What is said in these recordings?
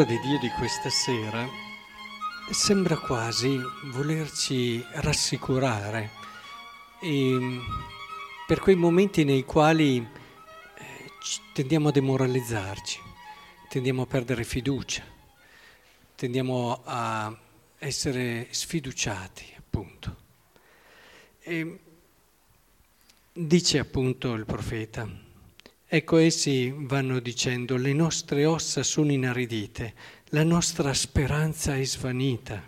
parola di Dio di questa sera sembra quasi volerci rassicurare e per quei momenti nei quali eh, tendiamo a demoralizzarci, tendiamo a perdere fiducia, tendiamo a essere sfiduciati, appunto. E dice appunto il profeta, Ecco, essi vanno dicendo, le nostre ossa sono inaridite, la nostra speranza è svanita,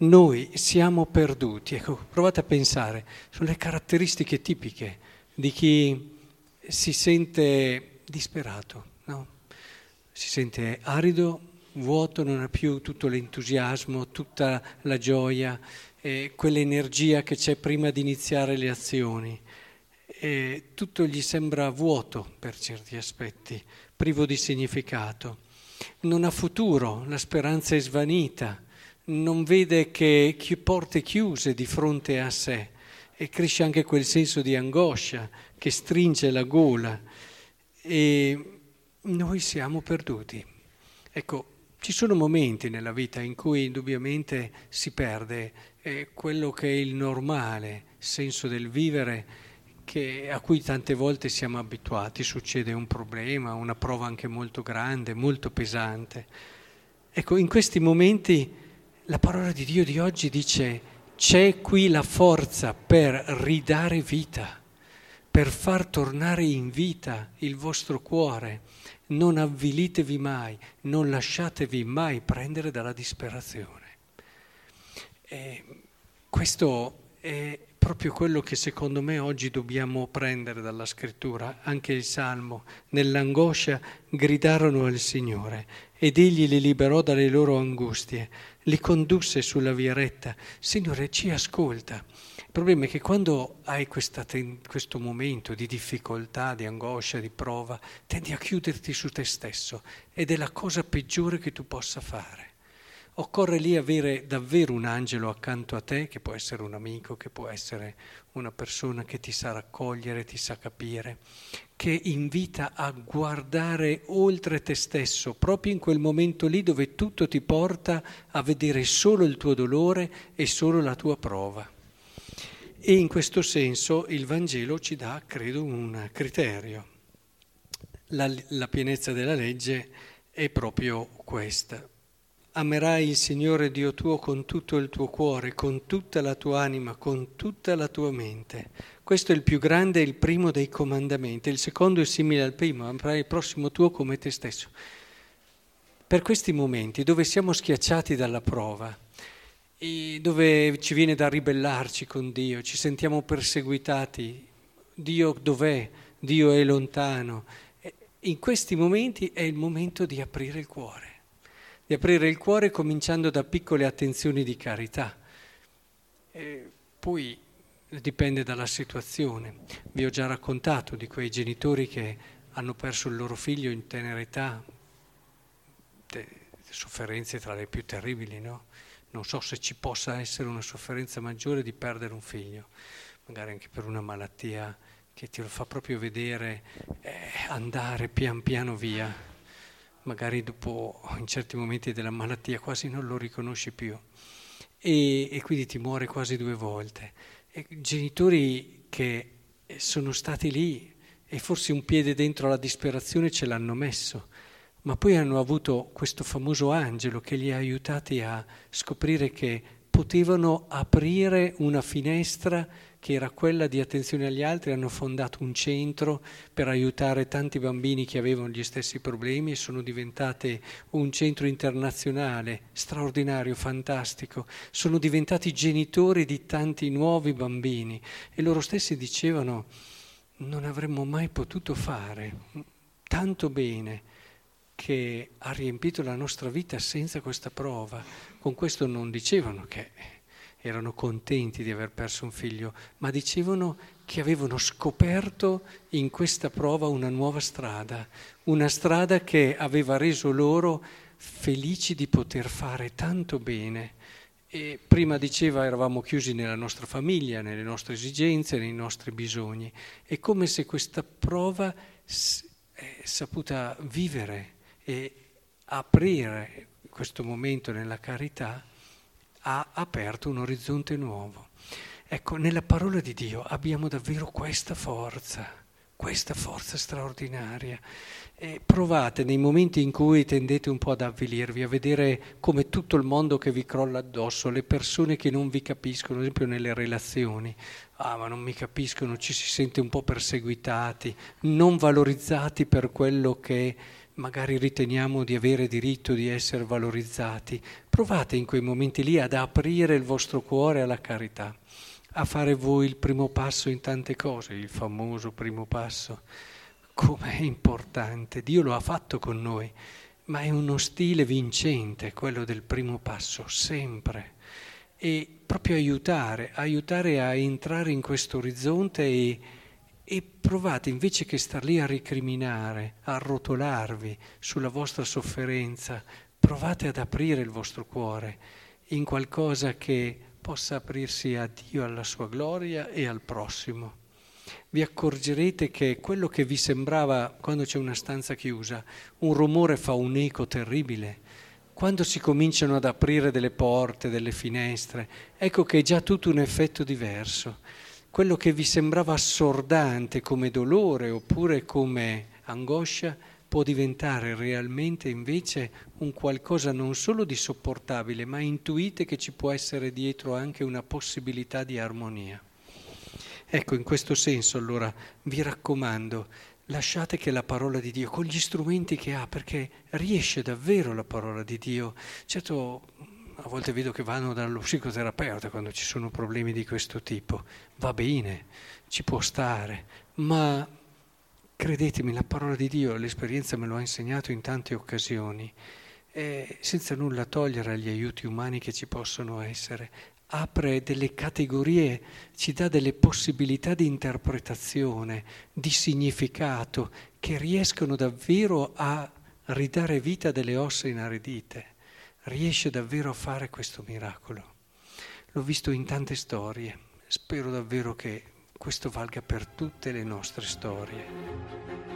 noi siamo perduti. Ecco, provate a pensare, sono le caratteristiche tipiche di chi si sente disperato, no? si sente arido, vuoto, non ha più tutto l'entusiasmo, tutta la gioia, eh, quell'energia che c'è prima di iniziare le azioni e tutto gli sembra vuoto per certi aspetti, privo di significato. Non ha futuro, la speranza è svanita, non vede che porte chiuse di fronte a sé e cresce anche quel senso di angoscia che stringe la gola e noi siamo perduti. Ecco, ci sono momenti nella vita in cui indubbiamente si perde eh, quello che è il normale senso del vivere che, a cui tante volte siamo abituati, succede un problema, una prova anche molto grande, molto pesante. Ecco, in questi momenti la parola di Dio di oggi dice c'è qui la forza per ridare vita, per far tornare in vita il vostro cuore. Non avvilitevi mai, non lasciatevi mai prendere dalla disperazione. E questo è proprio quello che secondo me oggi dobbiamo prendere dalla scrittura, anche il Salmo. Nell'angoscia gridarono al Signore ed egli li liberò dalle loro angustie, li condusse sulla via retta. Signore, ci ascolta. Il problema è che quando hai questa, questo momento di difficoltà, di angoscia, di prova, tendi a chiuderti su te stesso ed è la cosa peggiore che tu possa fare. Occorre lì avere davvero un angelo accanto a te, che può essere un amico, che può essere una persona che ti sa raccogliere, ti sa capire, che invita a guardare oltre te stesso, proprio in quel momento lì dove tutto ti porta a vedere solo il tuo dolore e solo la tua prova. E in questo senso il Vangelo ci dà, credo, un criterio. La, la pienezza della legge è proprio questa amerai il Signore Dio tuo con tutto il tuo cuore, con tutta la tua anima, con tutta la tua mente. Questo è il più grande e il primo dei comandamenti. Il secondo è simile al primo, amerai il prossimo tuo come te stesso. Per questi momenti dove siamo schiacciati dalla prova, dove ci viene da ribellarci con Dio, ci sentiamo perseguitati, Dio dov'è? Dio è lontano. In questi momenti è il momento di aprire il cuore di aprire il cuore cominciando da piccole attenzioni di carità. E poi dipende dalla situazione. Vi ho già raccontato di quei genitori che hanno perso il loro figlio in tenera età, sofferenze tra le più terribili, no? Non so se ci possa essere una sofferenza maggiore di perdere un figlio, magari anche per una malattia che ti lo fa proprio vedere eh, andare pian piano via magari dopo in certi momenti della malattia quasi non lo riconosci più e, e quindi ti muore quasi due volte. E genitori che sono stati lì e forse un piede dentro la disperazione ce l'hanno messo, ma poi hanno avuto questo famoso angelo che li ha aiutati a scoprire che potevano aprire una finestra che era quella di attenzione agli altri, hanno fondato un centro per aiutare tanti bambini che avevano gli stessi problemi e sono diventate un centro internazionale straordinario, fantastico. Sono diventati genitori di tanti nuovi bambini e loro stessi dicevano non avremmo mai potuto fare tanto bene che ha riempito la nostra vita senza questa prova. Con questo non dicevano che erano contenti di aver perso un figlio, ma dicevano che avevano scoperto in questa prova una nuova strada, una strada che aveva reso loro felici di poter fare tanto bene. E prima diceva eravamo chiusi nella nostra famiglia, nelle nostre esigenze, nei nostri bisogni. È come se questa prova è saputa vivere e aprire questo momento nella carità ha aperto un orizzonte nuovo. Ecco, nella parola di Dio abbiamo davvero questa forza, questa forza straordinaria. E provate nei momenti in cui tendete un po' ad avvilirvi, a vedere come tutto il mondo che vi crolla addosso, le persone che non vi capiscono, ad esempio nelle relazioni, ah ma non mi capiscono, ci si sente un po' perseguitati, non valorizzati per quello che magari riteniamo di avere diritto di essere valorizzati. Provate in quei momenti lì ad aprire il vostro cuore alla carità, a fare voi il primo passo in tante cose, il famoso primo passo com'è importante. Dio lo ha fatto con noi, ma è uno stile vincente, quello del primo passo, sempre. E proprio aiutare, aiutare a entrare in questo orizzonte e, e provate invece che star lì a ricriminare, a arrotolarvi sulla vostra sofferenza, provate ad aprire il vostro cuore in qualcosa che possa aprirsi a Dio, alla sua gloria e al prossimo vi accorgerete che quello che vi sembrava quando c'è una stanza chiusa, un rumore fa un eco terribile. Quando si cominciano ad aprire delle porte, delle finestre, ecco che è già tutto un effetto diverso. Quello che vi sembrava assordante come dolore oppure come angoscia può diventare realmente invece un qualcosa non solo di sopportabile, ma intuite che ci può essere dietro anche una possibilità di armonia. Ecco, in questo senso allora vi raccomando, lasciate che la parola di Dio, con gli strumenti che ha, perché riesce davvero la parola di Dio. Certo, a volte vedo che vanno dallo psicoterapeuta quando ci sono problemi di questo tipo. Va bene, ci può stare, ma credetemi, la parola di Dio, l'esperienza me lo ha insegnato in tante occasioni, eh, senza nulla togliere agli aiuti umani che ci possono essere apre delle categorie, ci dà delle possibilità di interpretazione, di significato che riescono davvero a ridare vita delle ossa inaridite. Riesce davvero a fare questo miracolo. L'ho visto in tante storie, spero davvero che questo valga per tutte le nostre storie.